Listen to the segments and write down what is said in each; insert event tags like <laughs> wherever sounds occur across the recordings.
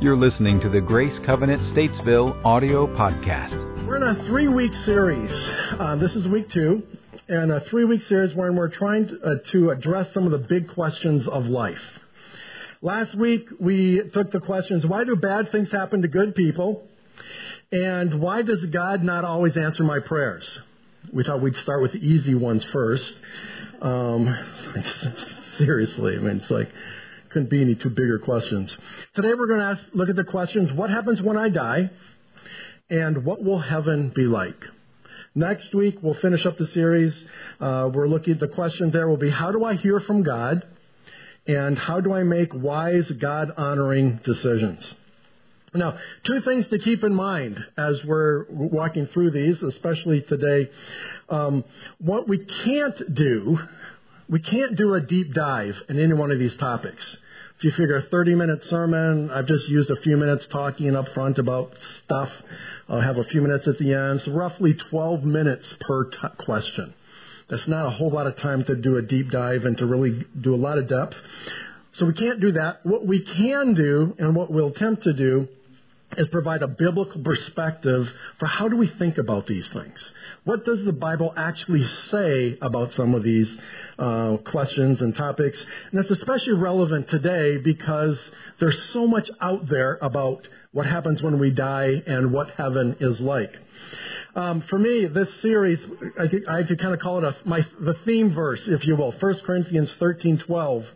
You're listening to the Grace Covenant Statesville audio podcast. We're in a three week series. Uh, this is week two, and a three week series wherein we're trying to, uh, to address some of the big questions of life. Last week, we took the questions why do bad things happen to good people? And why does God not always answer my prayers? We thought we'd start with the easy ones first. Um, <laughs> seriously, I mean, it's like, couldn't be any two bigger questions. Today we're going to ask, look at the questions, what happens when I die? And what will heaven be like? Next week we'll finish up the series. Uh, we're looking at the question there will be, how do I hear from God? And how do I make wise, God honoring decisions? Now, two things to keep in mind as we're walking through these, especially today. Um, what we can't do, we can't do a deep dive in any one of these topics. If you figure a 30 minute sermon, I've just used a few minutes talking up front about stuff. I'll have a few minutes at the end. So roughly 12 minutes per t- question. That's not a whole lot of time to do a deep dive and to really do a lot of depth. So we can't do that. What we can do and what we'll attempt to do is provide a biblical perspective for how do we think about these things. What does the Bible actually say about some of these uh, questions and topics? And that's especially relevant today because there's so much out there about what happens when we die and what heaven is like. Um, for me, this series, I could, I could kind of call it a, my, the theme verse, if you will, 1 Corinthians 13, 12.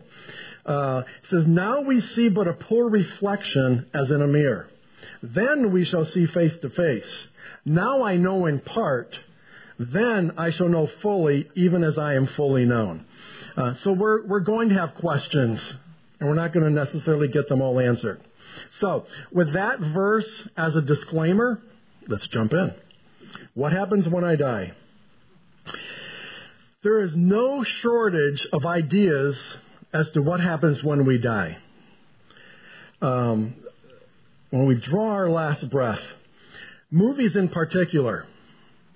Uh, says, Now we see but a poor reflection as in a mirror. Then we shall see face to face. Now I know in part. Then I shall know fully, even as I am fully known. Uh, so we're, we're going to have questions, and we're not going to necessarily get them all answered. So, with that verse as a disclaimer, let's jump in. What happens when I die? There is no shortage of ideas as to what happens when we die. Um, when we draw our last breath. Movies in particular.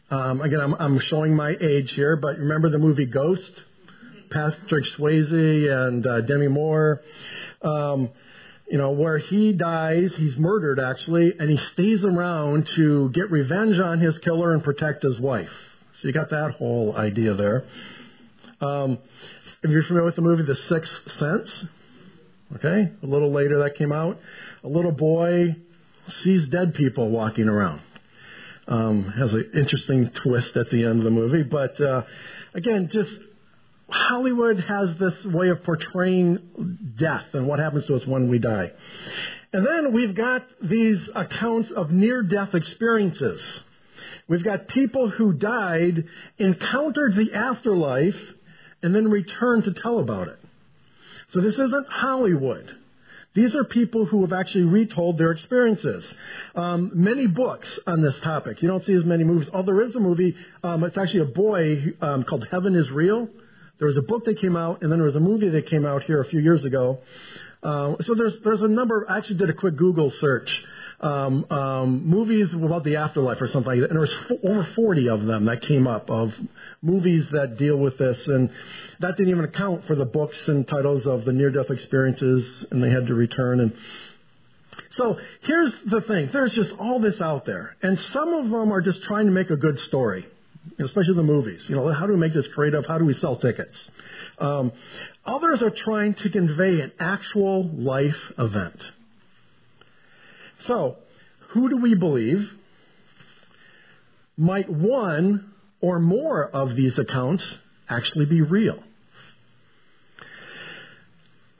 Um, again, I'm, I'm, showing my age here, but remember the movie Ghost? Patrick Swayze and uh, Demi Moore. Um, you know, where he dies, he's murdered actually, and he stays around to get revenge on his killer and protect his wife. So you got that whole idea there. Um, if you're familiar with the movie The Sixth Sense, Okay? A little later that came out. A little boy sees dead people walking around. Um, has an interesting twist at the end of the movie. But uh, again, just Hollywood has this way of portraying death and what happens to us when we die. And then we've got these accounts of near death experiences. We've got people who died, encountered the afterlife, and then returned to tell about it. So this isn't Hollywood. These are people who have actually retold their experiences. Um, many books on this topic. You don't see as many movies. Oh, there is a movie. Um, it's actually a boy um, called Heaven is Real. There was a book that came out, and then there was a movie that came out here a few years ago. Uh, so there's there's a number. I actually did a quick Google search um, um, movies about the afterlife or something like that. And there was f- over 40 of them that came up of movies that deal with this. And that didn't even account for the books and titles of the near-death experiences and they had to return. And so here's the thing. There's just all this out there. And some of them are just trying to make a good story. Especially the movies. You know, how do we make this creative? How do we sell tickets? Um, others are trying to convey an actual life event. So, who do we believe? Might one or more of these accounts actually be real?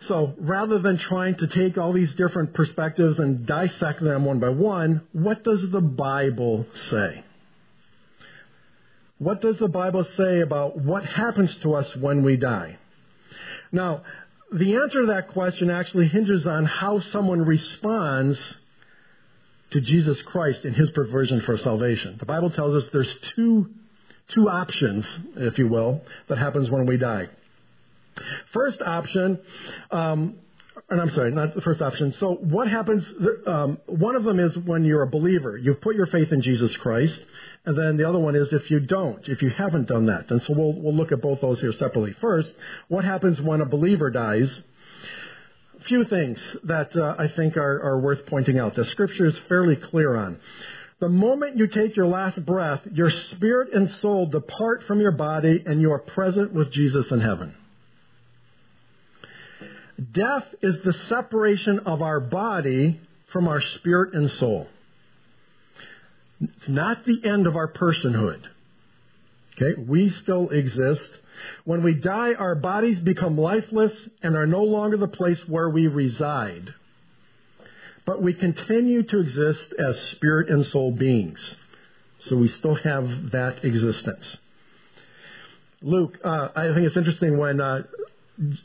So rather than trying to take all these different perspectives and dissect them one by one, what does the Bible say? What does the Bible say about what happens to us when we die? Now, the answer to that question actually hinges on how someone responds to Jesus Christ in his provision for salvation. The Bible tells us there's two, two options, if you will, that happens when we die. First option, um, and I'm sorry, not the first option. So what happens? Um, one of them is when you're a believer, you've put your faith in Jesus Christ, and then the other one is if you don't, if you haven't done that. And so we'll we'll look at both those here separately. First, what happens when a believer dies? Few things that uh, I think are, are worth pointing out. The scripture is fairly clear on. The moment you take your last breath, your spirit and soul depart from your body and you are present with Jesus in heaven. Death is the separation of our body from our spirit and soul. It's not the end of our personhood. Okay? We still exist. When we die, our bodies become lifeless and are no longer the place where we reside. But we continue to exist as spirit and soul beings. So we still have that existence. Luke, uh, I think it's interesting when uh,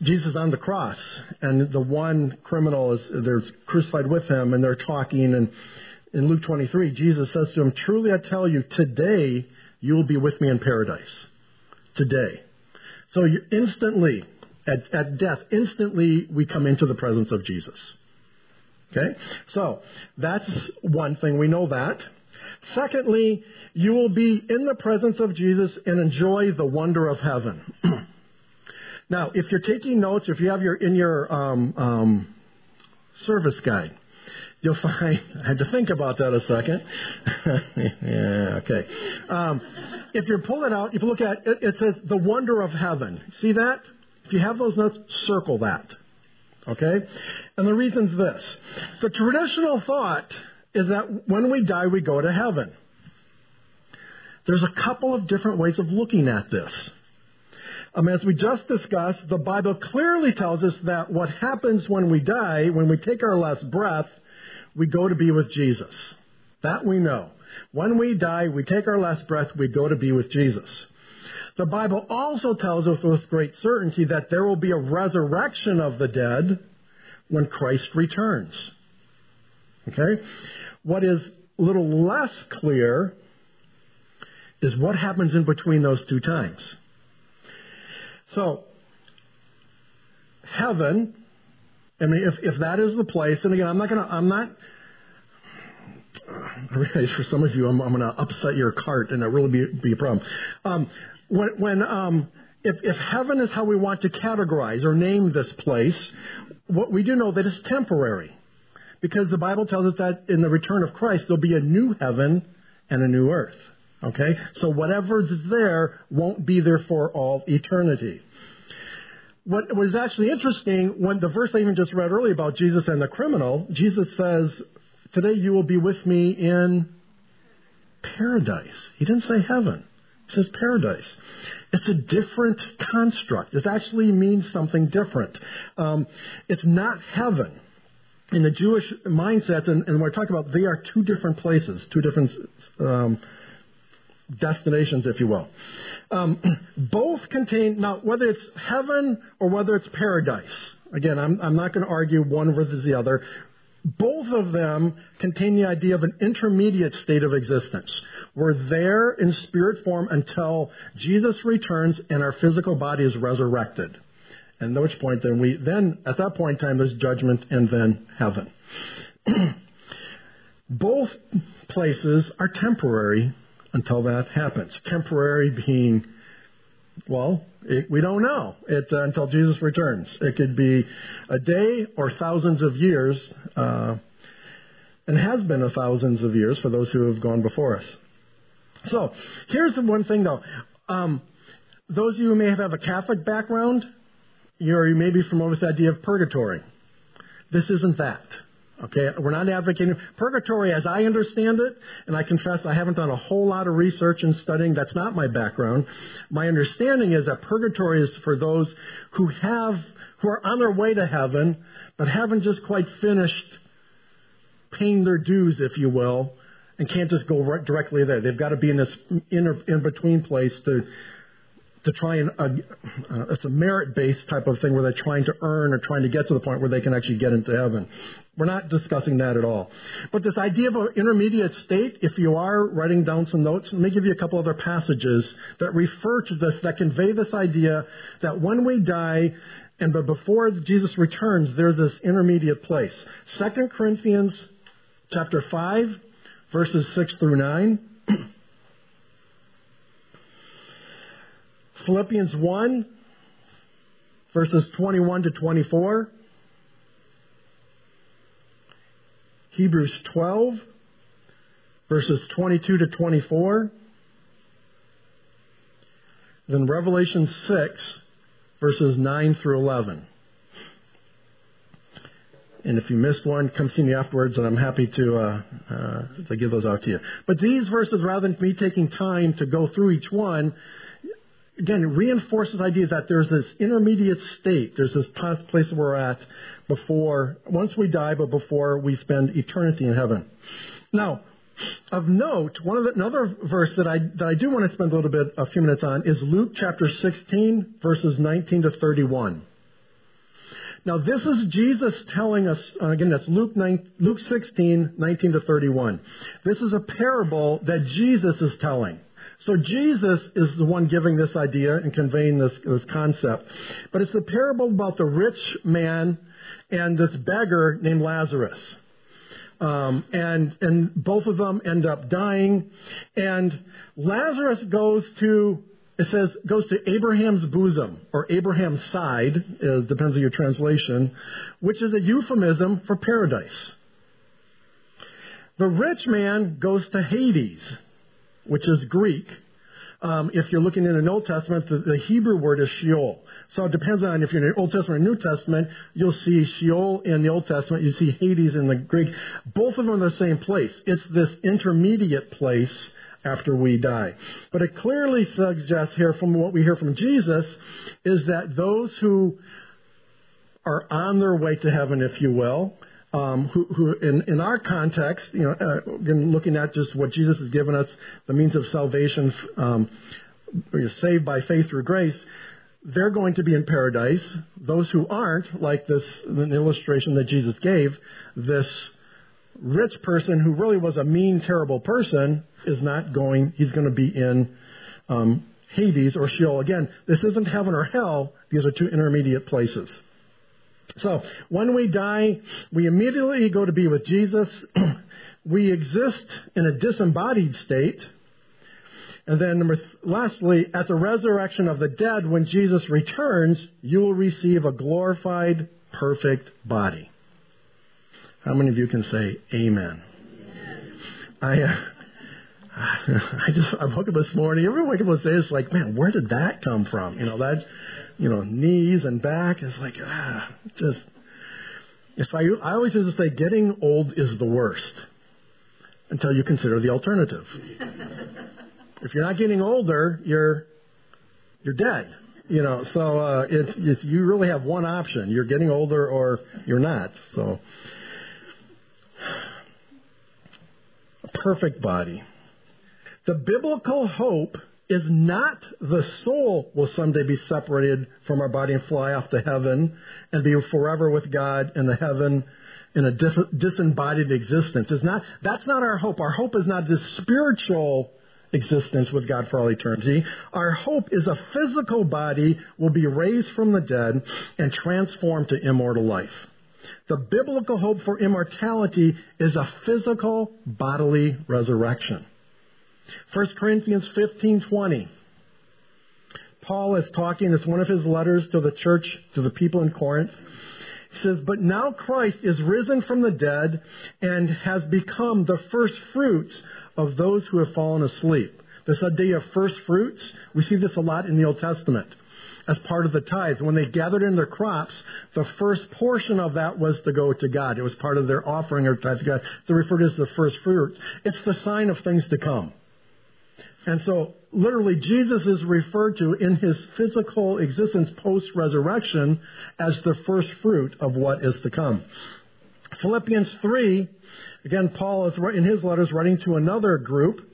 Jesus on the cross and the one criminal is they're crucified with him and they're talking and in Luke 23 Jesus says to him, "Truly I tell you, today you will be with me in paradise." Today. So you instantly at, at death, instantly we come into the presence of Jesus. Okay? So that's one thing. We know that. Secondly, you will be in the presence of Jesus and enjoy the wonder of heaven. <clears throat> now, if you're taking notes, if you have your in your um, um, service guide, you'll find I had to think about that a second. <laughs> yeah, okay. Um, if you pull it out, if you look at it, it says the wonder of heaven. See that? If you have those notes, circle that. Okay? And the reason's this. The traditional thought is that when we die, we go to heaven. There's a couple of different ways of looking at this. Um, as we just discussed, the Bible clearly tells us that what happens when we die, when we take our last breath, we go to be with Jesus. That we know. When we die, we take our last breath, we go to be with Jesus. The Bible also tells us with great certainty that there will be a resurrection of the dead when Christ returns. Okay? What is a little less clear is what happens in between those two times. So, heaven, I mean, if, if that is the place, and again, I'm not going to, I'm not, I realize for some of you, I'm, I'm going to upset your cart and it really be, be a problem. Um, when, when um, if, if heaven is how we want to categorize or name this place, what we do know that it's temporary. Because the Bible tells us that in the return of Christ, there'll be a new heaven and a new earth. Okay? So whatever's there won't be there for all eternity. What was actually interesting, when the verse I even just read earlier about Jesus and the criminal, Jesus says, Today you will be with me in paradise. He didn't say heaven. He says paradise. It's a different construct. It actually means something different. Um, it's not heaven. In the Jewish mindset, and, and we're talking about, they are two different places, two different um, destinations, if you will. Um, <clears throat> both contain, now, whether it's heaven or whether it's paradise, again, I'm, I'm not going to argue one versus the other. Both of them contain the idea of an intermediate state of existence. We're there in spirit form until Jesus returns and our physical body is resurrected. And at which point then we then at that point in time there's judgment and then heaven. <clears throat> Both places are temporary until that happens. Temporary being well, it, we don't know it, uh, until Jesus returns. It could be a day or thousands of years, uh, and has been a thousands of years for those who have gone before us. So here's the one thing, though. Um, those of you who may have a Catholic background, you're, you may be familiar with the idea of purgatory. This isn't that. Okay, we're not advocating purgatory as I understand it, and I confess I haven't done a whole lot of research and studying. That's not my background. My understanding is that purgatory is for those who have who are on their way to heaven, but haven't just quite finished paying their dues, if you will, and can't just go right directly there. They've got to be in this in, in between place to to try and uh, uh, it's a merit based type of thing where they're trying to earn or trying to get to the point where they can actually get into heaven. We're not discussing that at all. But this idea of an intermediate state, if you are writing down some notes, let me give you a couple other passages that refer to this, that convey this idea that when we die, and but before Jesus returns, there's this intermediate place. 2 Corinthians chapter 5, verses 6 through 9. <clears throat> Philippians 1, verses 21 to 24. Hebrews 12, verses 22 to 24. Then Revelation 6, verses 9 through 11. And if you missed one, come see me afterwards, and I'm happy to uh, uh, to give those out to you. But these verses, rather than me taking time to go through each one, again reinforce this idea that there's this intermediate state. There's this place we're at before, once we die, but before we spend eternity in heaven. Now, of note, one of the, another verse that I that I do want to spend a little bit, a few minutes on, is Luke chapter 16, verses 19 to 31. Now, this is Jesus telling us, again, that's Luke, 9, Luke 16, 19 to 31. This is a parable that Jesus is telling. So Jesus is the one giving this idea and conveying this, this concept. But it's the parable about the rich man and this beggar named Lazarus. Um, and and both of them end up dying. And Lazarus goes to it says goes to Abraham's bosom or Abraham's side, uh, depends on your translation, which is a euphemism for paradise. The rich man goes to Hades, which is Greek. Um, if you're looking in the Old Testament, the, the, Hebrew word is Sheol. So it depends on if you're in the Old Testament or New Testament, you'll see Sheol in the Old Testament, you see Hades in the Greek. Both of them are the same place. It's this intermediate place after we die. But it clearly suggests here from what we hear from Jesus is that those who are on their way to heaven, if you will, um, who, who in, in, our context, you know, uh, looking at just what Jesus has given us, the means of salvation, um, saved by faith through grace, they're going to be in paradise. Those who aren't, like this an illustration that Jesus gave, this rich person who really was a mean, terrible person is not going, he's going to be in um, Hades or Sheol. Again, this isn't heaven or hell, these are two intermediate places. So, when we die, we immediately go to be with Jesus. <clears throat> we exist in a disembodied state. And then, number th- lastly, at the resurrection of the dead, when Jesus returns, you will receive a glorified, perfect body. How many of you can say Amen? amen. I, uh, <laughs> I just I woke up this morning. Every wake up this day, it's like, man, where did that come from? You know that, you know, knees and back is like, ah, just. If I I always used to say, getting old is the worst until you consider the alternative. if you're not getting older, you're you're dead. You know, so uh, it's, it's you really have one option: you're getting older or you're not. So a perfect body. The biblical hope is not the soul will someday be separated from our body and fly off to heaven and be forever with God in the heaven in a disembodied existence. Is not that's not our hope. Our hope is not this spiritual existence with God for all eternity. Our hope is a physical body will be raised from the dead and transformed to immortal life. The biblical hope for immortality is a physical bodily resurrection. 1 Corinthians 15:20. Paul is talking, it's one of his letters to the church, to the people in Corinth. He says, But now Christ is risen from the dead and has become the first fruits of those who have fallen asleep. This idea of first fruits, we see this a lot in the Old Testament as part of the tithe. When they gathered in their crops, the first portion of that was to go to God. It was part of their offering or tithe to God. They're referred to as the first fruit. It's the sign of things to come. And so, literally, Jesus is referred to in his physical existence post resurrection as the first fruit of what is to come. Philippians 3, again, Paul is in his letters writing to another group.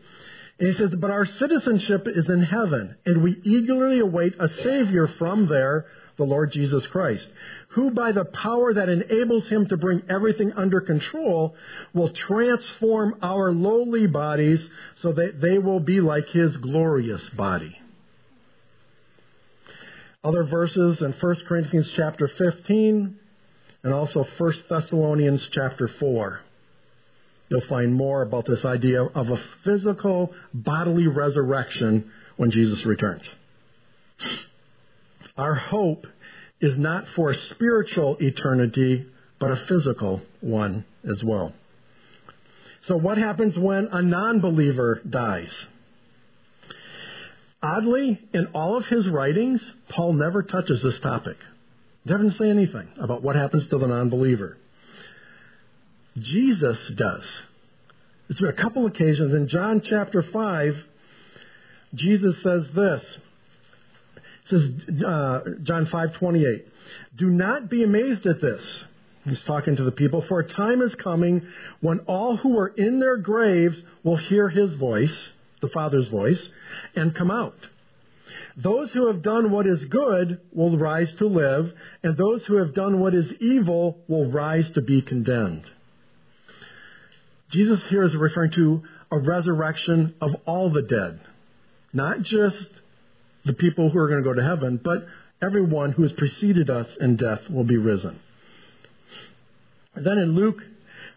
And he says, But our citizenship is in heaven, and we eagerly await a Savior from there, the Lord Jesus Christ, who by the power that enables him to bring everything under control will transform our lowly bodies so that they will be like his glorious body. Other verses in 1 Corinthians chapter 15 and also 1 Thessalonians chapter 4. You'll find more about this idea of a physical bodily resurrection when Jesus returns. Our hope is not for a spiritual eternity, but a physical one as well. So what happens when a non-believer dies? Oddly, in all of his writings, Paul never touches this topic. He Doesn't say anything about what happens to the non-believer. Jesus does. It's been a couple occasions. In John chapter 5, Jesus says this. Says, uh, John 5, 28. Do not be amazed at this. He's talking to the people. For a time is coming when all who are in their graves will hear his voice, the Father's voice, and come out. Those who have done what is good will rise to live, and those who have done what is evil will rise to be condemned. Jesus here is referring to a resurrection of all the dead, not just the people who are going to go to heaven, but everyone who has preceded us in death will be risen. then in Luke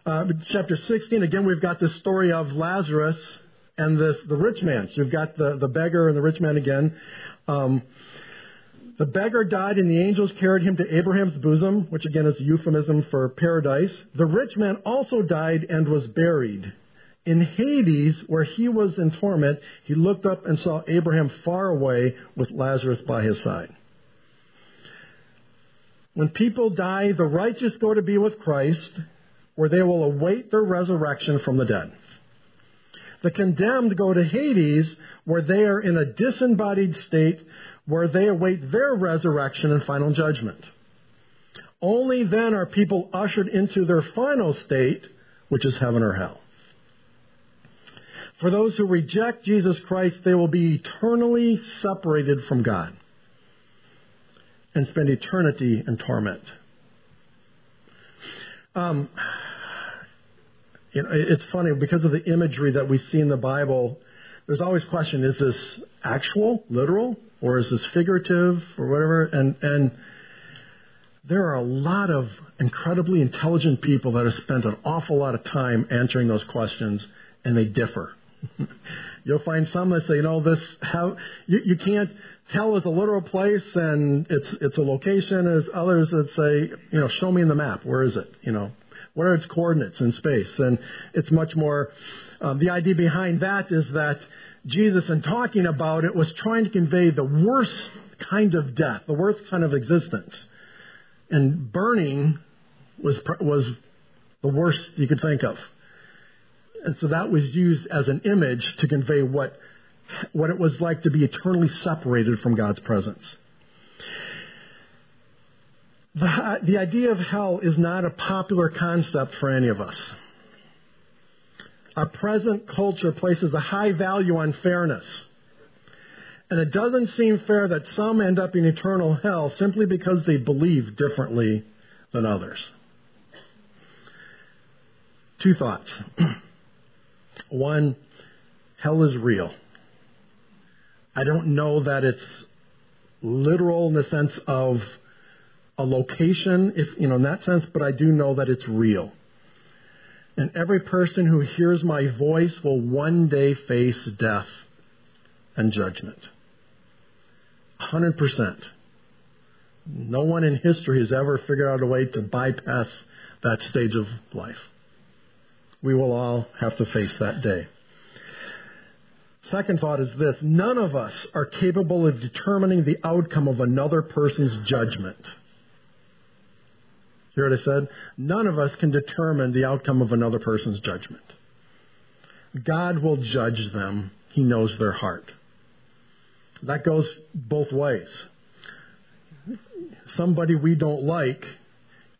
uh, chapter 16, again, we've got this story of Lazarus and this, the rich man. So you've got the, the beggar and the rich man again. Um, the beggar died, and the angels carried him to Abraham's bosom, which again is a euphemism for paradise. The rich man also died and was buried. In Hades, where he was in torment, he looked up and saw Abraham far away with Lazarus by his side. When people die, the righteous go to be with Christ, where they will await their resurrection from the dead. The condemned go to Hades, where they are in a disembodied state where they await their resurrection and final judgment. Only then are people ushered into their final state, which is heaven or hell. For those who reject Jesus Christ, they will be eternally separated from God and spend eternity in torment. Um, you know, it's funny because of the imagery that we see in the Bible. There's always question: Is this actual, literal, or is this figurative or whatever? And and there are a lot of incredibly intelligent people that have spent an awful lot of time answering those questions, and they differ. <laughs> You'll find some that say, you know, this how you, you can't hell is a literal place and it's it's a location. As others that say, you know, show me in the map. Where is it? You know, what are its coordinates in space? And it's much more. Um, the idea behind that is that Jesus, in talking about it, was trying to convey the worst kind of death, the worst kind of existence. And burning was, was the worst you could think of. And so that was used as an image to convey what, what it was like to be eternally separated from God's presence. The, the idea of hell is not a popular concept for any of us. Our present culture places a high value on fairness. And it doesn't seem fair that some end up in eternal hell simply because they believe differently than others. Two thoughts. <clears throat> One, hell is real. I don't know that it's literal in the sense of a location, if you know in that sense, but I do know that it's real. And every person who hears my voice will one day face death and judgment. 100%. No one in history has ever figured out a way to bypass that stage of life. We will all have to face that day. Second thought is this none of us are capable of determining the outcome of another person's judgment. Hear what I said? None of us can determine the outcome of another person's judgment. God will judge them. He knows their heart. That goes both ways. Somebody we don't like,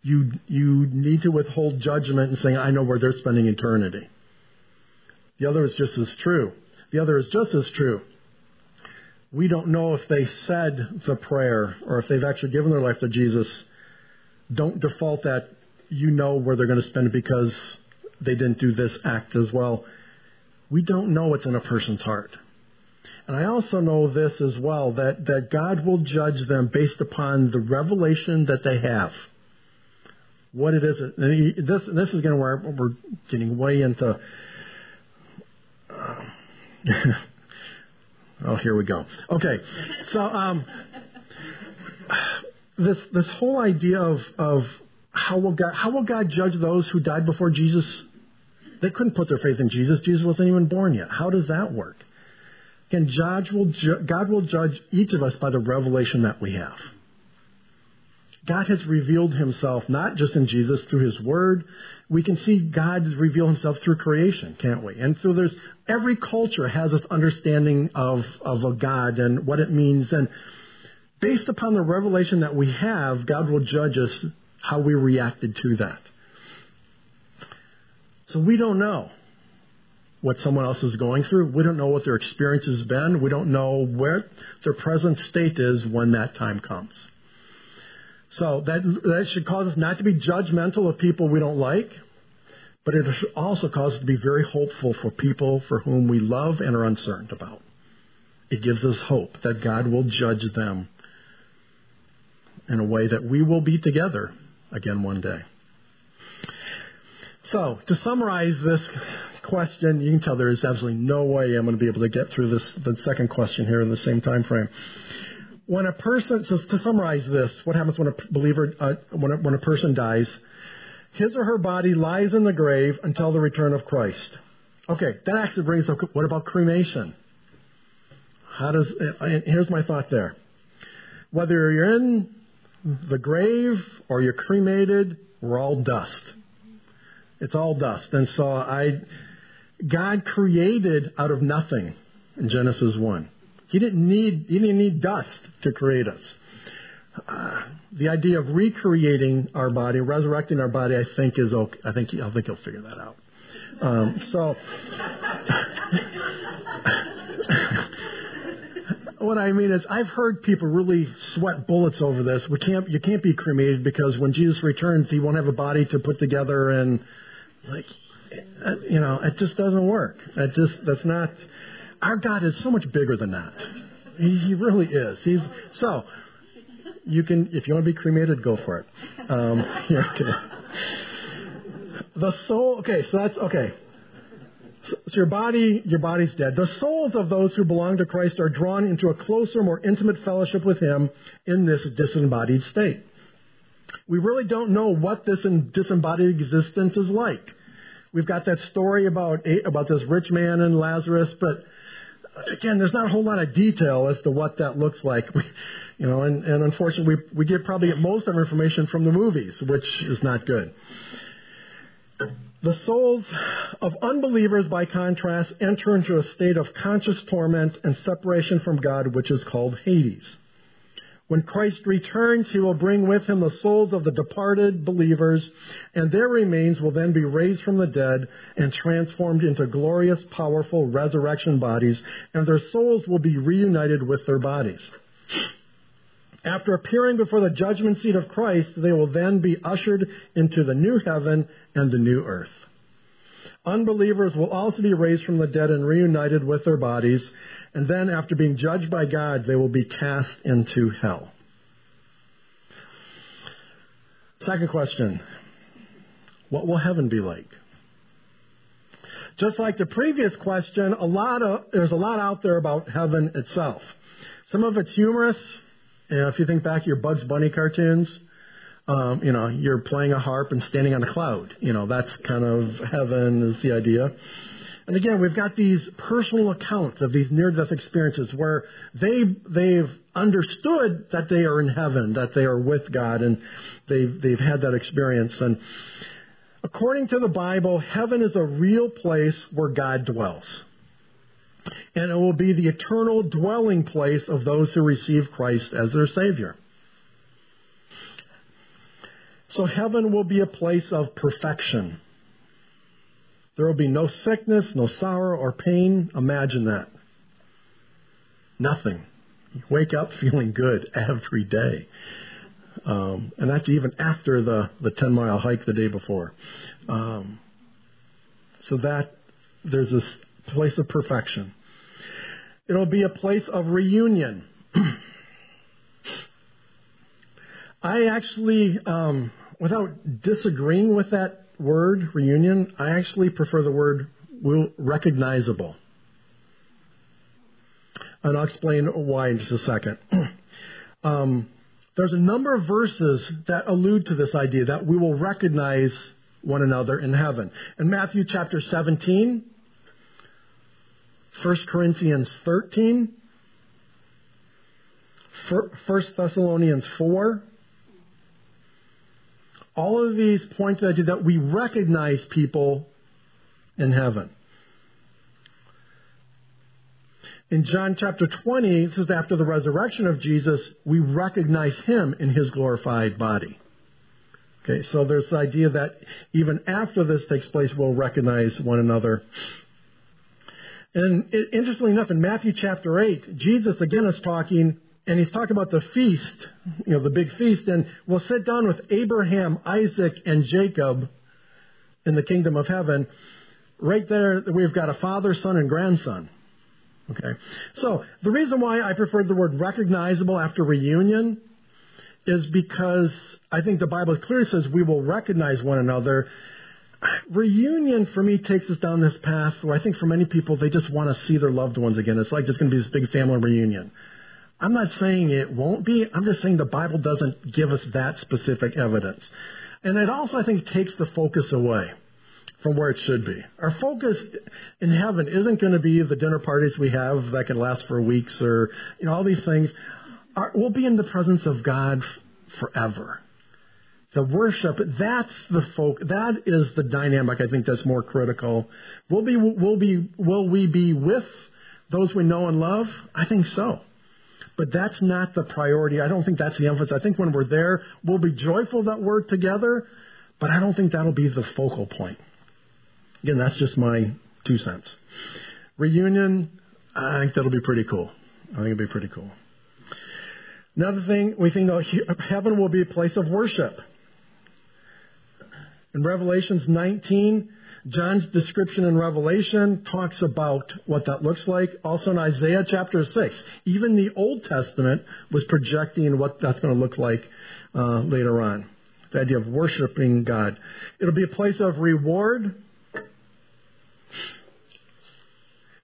you, you need to withhold judgment and saying, I know where they're spending eternity. The other is just as true. The other is just as true. We don't know if they said the prayer or if they've actually given their life to Jesus don't default that you know where they're going to spend it because they didn't do this act as well. We don't know what's in a person's heart. And I also know this as well that, that God will judge them based upon the revelation that they have. What it is. And this, this is going to where we're getting way into. Uh, <laughs> oh, here we go. Okay. So, um, this this whole idea of of how will God how will God judge those who died before Jesus They couldn't put their faith in Jesus. Jesus wasn't even born yet. How does that work? Again, God will, ju- God will judge each of us by the revelation that we have. God has revealed himself not just in Jesus through his word. We can see God reveal himself through creation, can't we? And so there's every culture has this understanding of, of a God and what it means. And based upon the revelation that we have, God will judge us how we reacted to that. So we don't know what someone else is going through. We don't know what their experience has been. We don't know where their present state is when that time comes. So that, that should cause us not to be judgmental of people we don't like, but it should also cause us to be very hopeful for people for whom we love and are uncertain about. It gives us hope that God will judge them in a way that we will be together again one day. So, to summarize this question, you can tell there is absolutely no way I'm going to be able to get through this the second question here in the same time frame when a person, so to summarize this, what happens when a believer, uh, when, a, when a person dies? His or her body lies in the grave until the return of Christ. Okay, that actually brings up, what about cremation? How does, uh, here's my thought there. Whether you're in the grave or you're cremated, we're all dust. It's all dust. And so I, God created out of nothing in Genesis 1. He didn't need, he didn't need dust to create us. Uh, the idea of recreating our body, resurrecting our body, I think is okay. I think I think he'll figure that out. Um, so, <laughs> what I mean is, I've heard people really sweat bullets over this. We can't, you can't be cremated because when Jesus returns, he won't have a body to put together, and like, you know, it just doesn't work. It just that's not. Our God is so much bigger than that. He, he really is. He's so. You can, if you want to be cremated, go for it. Um, <laughs> yeah, okay. The soul. Okay, so that's okay. So, so your body, your body's dead. The souls of those who belong to Christ are drawn into a closer, more intimate fellowship with Him in this disembodied state. We really don't know what this disembodied existence is like. We've got that story about about this rich man and Lazarus, but again, there's not a whole lot of detail as to what that looks like. We, you know, and, and unfortunately, we, we get probably most of our information from the movies, which is not good. The souls of unbelievers, by contrast, enter into a state of conscious torment and separation from God, which is called Hades. When Christ returns, he will bring with him the souls of the departed believers, and their remains will then be raised from the dead and transformed into glorious, powerful resurrection bodies, and their souls will be reunited with their bodies. After appearing before the judgment seat of Christ, they will then be ushered into the new heaven and the new earth. Unbelievers will also be raised from the dead and reunited with their bodies, and then after being judged by God, they will be cast into hell. Second question. What will heaven be like? Just like the previous question, a lot of, there's a lot out there about heaven itself. Some of it's humorous. You know, if you think back to your Bugs Bunny cartoons, um, you know, you're playing a harp and standing on a cloud. You know, that's kind of heaven is the idea. And again, we've got these personal accounts of these near-death experiences where they they've understood that they are in heaven, that they are with God, and they've they've had that experience. And according to the Bible, heaven is a real place where God dwells. And it will be the eternal dwelling place of those who receive Christ as their Savior. So heaven will be a place of perfection. There will be no sickness, no sorrow or pain. Imagine that. Nothing. You wake up <laughs> feeling good every day. Um, and that's even after the, the 10 mile hike the day before. Um, so that there's this place of perfection. It'll be a place of reunion. <clears throat> I actually, um, without disagreeing with that word, reunion, I actually prefer the word recognizable. And I'll explain why in just a second. <clears throat> um, there's a number of verses that allude to this idea that we will recognize one another in heaven. In Matthew chapter 17, 1 Corinthians 13, 1 Thessalonians 4, all of these point to the idea that we recognize people in heaven. In John chapter 20, this is after the resurrection of Jesus, we recognize him in his glorified body. Okay, so there's the idea that even after this takes place, we'll recognize one another. And interestingly enough, in Matthew chapter 8, Jesus again is talking, and he's talking about the feast, you know, the big feast, and we'll sit down with Abraham, Isaac, and Jacob in the kingdom of heaven. Right there, we've got a father, son, and grandson. Okay. So the reason why I preferred the word recognizable after reunion is because I think the Bible clearly says we will recognize one another. Reunion for me takes us down this path where I think for many people they just want to see their loved ones again. It's like just going to be this big family reunion. I'm not saying it won't be. I'm just saying the Bible doesn't give us that specific evidence. And it also, I think, takes the focus away from where it should be. Our focus in heaven isn't going to be the dinner parties we have that can last for weeks or, you know, all these things. Our, we'll be in the presence of God forever. The worship, that's the folk, that is the dynamic I think that's more critical. Will be, will be, will we be with those we know and love? I think so. But that's not the priority. I don't think that's the emphasis. I think when we're there, we'll be joyful that we're together, but I don't think that'll be the focal point. Again, that's just my two cents. Reunion, I think that'll be pretty cool. I think it'll be pretty cool. Another thing, we think that heaven will be a place of worship. In Revelations 19, John's description in Revelation talks about what that looks like. Also in Isaiah chapter 6, even the Old Testament was projecting what that's going to look like uh, later on. The idea of worshiping God. It'll be a place of reward.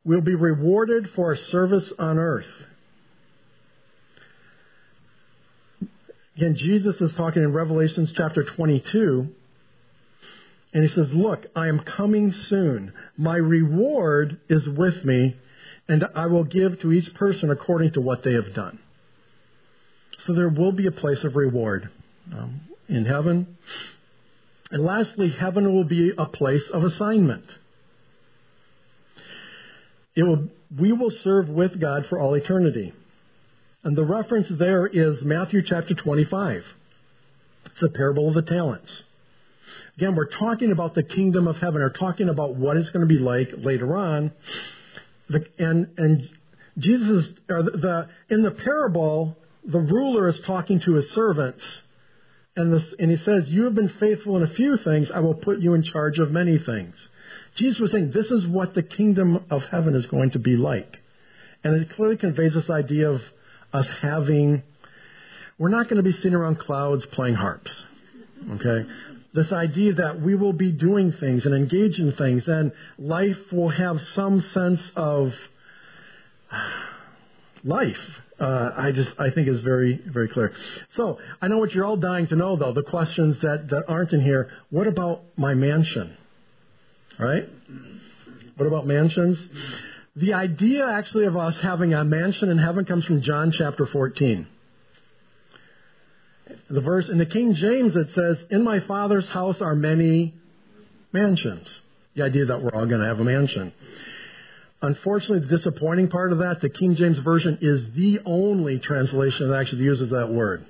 We'll be rewarded for our service on earth. Again, Jesus is talking in Revelations chapter 22 and he says, Look, I am coming soon. My reward is with me, and I will give to each person according to what they have done. So there will be a place of reward um, in heaven. And lastly, heaven will be a place of assignment. It will, we will serve with God for all eternity. And the reference there is Matthew chapter 25. It's the parable of the talents. Again, we're talking about the kingdom of heaven. We're talking about what it's going to be like later on. The, and and Jesus, uh, the, the, in the parable, the ruler is talking to his servants, and this, and he says, "You have been faithful in a few things; I will put you in charge of many things." Jesus was saying, "This is what the kingdom of heaven is going to be like," and it clearly conveys this idea of us having. We're not going to be sitting around clouds playing harps. Okay? This idea that we will be doing things and engaging things, and life will have some sense of <sighs> life. Uh, I just I think is very very clear. So I know what you're all dying to know though. The questions that that aren't in here. What about my mansion? Right? What about mansions? The idea actually of us having a mansion in heaven comes from John chapter 14 the verse in the King James it says, "In my Father's house are many mansions." The idea that we're all going to have a mansion. Unfortunately, the disappointing part of that, the King James version is the only translation that actually uses that word.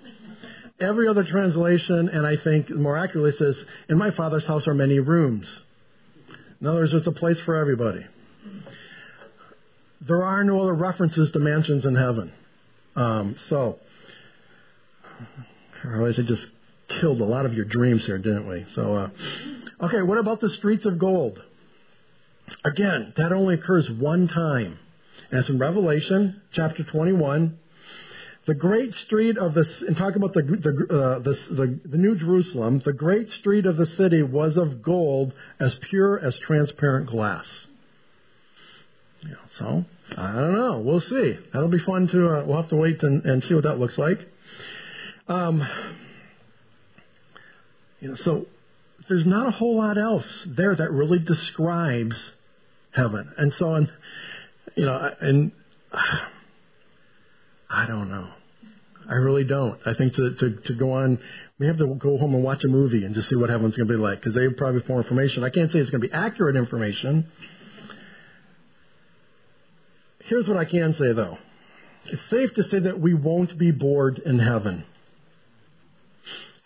Every other translation, and I think more accurately, says, "In my Father's house are many rooms." In other words, it's a place for everybody. There are no other references to mansions in heaven. Um, so, Otherwise, it just killed a lot of your dreams here, didn't we? So, uh, okay, what about the streets of gold? Again, that only occurs one time. And it's in Revelation chapter 21. The great street of this, and talk about the, the, uh, the, the, New Jerusalem, the great street of the city was of gold, as pure as transparent glass. So, I don't know. We'll see. That'll be fun to, uh, we'll have to wait and, and see what that looks like. Um, you know, so there's not a whole lot else there that really describes heaven. And so, and, you know, and <sighs> I don't know. I really don't. I think to, to, to go on, we have to go home and watch a movie and just see what heaven's going to be like because they have probably more information. I can't say it's going to be accurate information. Here's what I can say though. It's safe to say that we won't be bored in heaven.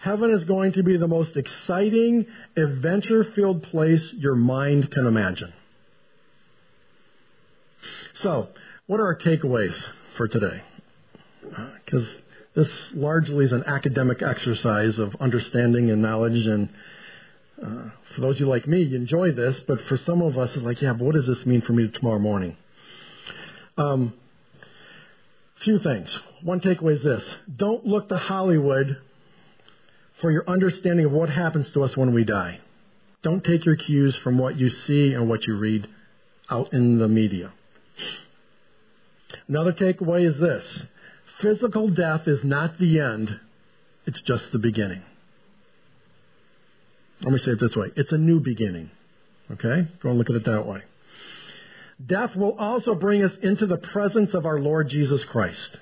Heaven is going to be the most exciting, adventure filled place your mind can imagine. So, what are our takeaways for today? Because this largely is an academic exercise of understanding and knowledge. And uh, for those of you like me, you enjoy this. But for some of us, it's like, yeah, but what does this mean for me tomorrow morning? Um, few things. One takeaway is this don't look to Hollywood for your understanding of what happens to us when we die. Don't take your cues from what you see and what you read out in the media. Another takeaway is this physical death is not the end, it's just the beginning. Let me say it this way it's a new beginning. Okay? Go and look at it that way. Death will also bring us into the presence of our Lord Jesus Christ.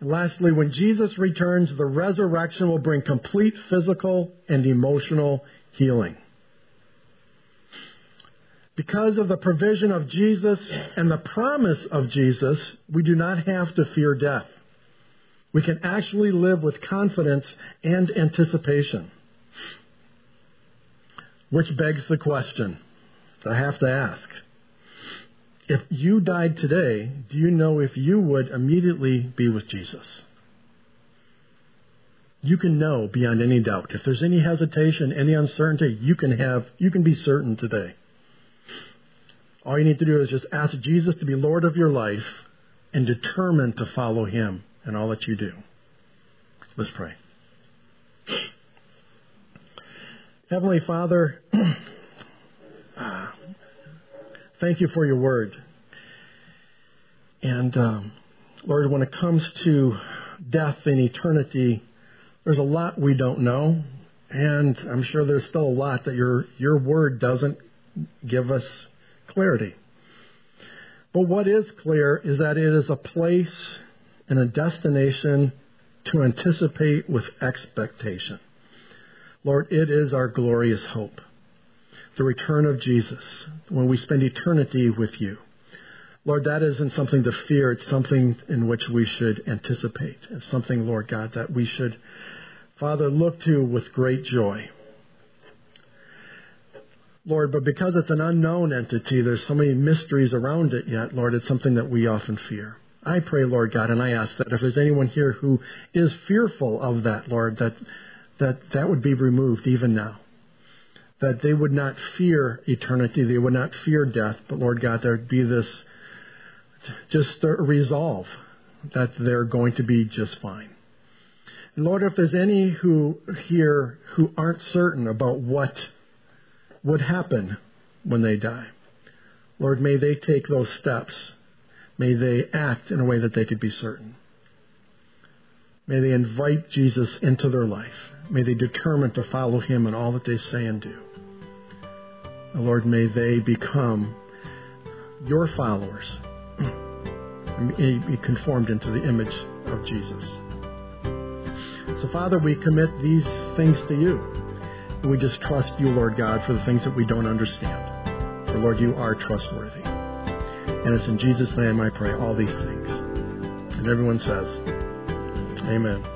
And lastly, when Jesus returns, the resurrection will bring complete physical and emotional healing. Because of the provision of Jesus and the promise of Jesus, we do not have to fear death. We can actually live with confidence and anticipation. Which begs the question I have to ask. If you died today, do you know if you would immediately be with Jesus? You can know beyond any doubt. If there's any hesitation, any uncertainty, you can have, you can be certain today. All you need to do is just ask Jesus to be Lord of your life and determine to follow Him in all that you do. Let's pray. Heavenly Father, <clears throat> uh, thank you for your word. And um, Lord, when it comes to death and eternity, there's a lot we don't know, and I'm sure there's still a lot that your your word doesn't give us clarity. But what is clear is that it is a place and a destination to anticipate with expectation. Lord, it is our glorious hope. The return of Jesus, when we spend eternity with you. Lord, that isn't something to fear. It's something in which we should anticipate. It's something, Lord God, that we should, Father, look to with great joy. Lord, but because it's an unknown entity, there's so many mysteries around it yet, Lord, it's something that we often fear. I pray, Lord God, and I ask that if there's anyone here who is fearful of that, Lord, that that, that would be removed even now. That they would not fear eternity, they would not fear death, but Lord God, there would be this just resolve that they're going to be just fine. And Lord, if there's any who here who aren't certain about what would happen when they die. Lord, may they take those steps. May they act in a way that they could be certain. May they invite Jesus into their life. May they determine to follow him in all that they say and do. Lord, may they become your followers and be conformed into the image of Jesus. So, Father, we commit these things to you. We just trust you, Lord God, for the things that we don't understand. For, Lord, you are trustworthy. And it's in Jesus' name I pray all these things. And everyone says, Amen.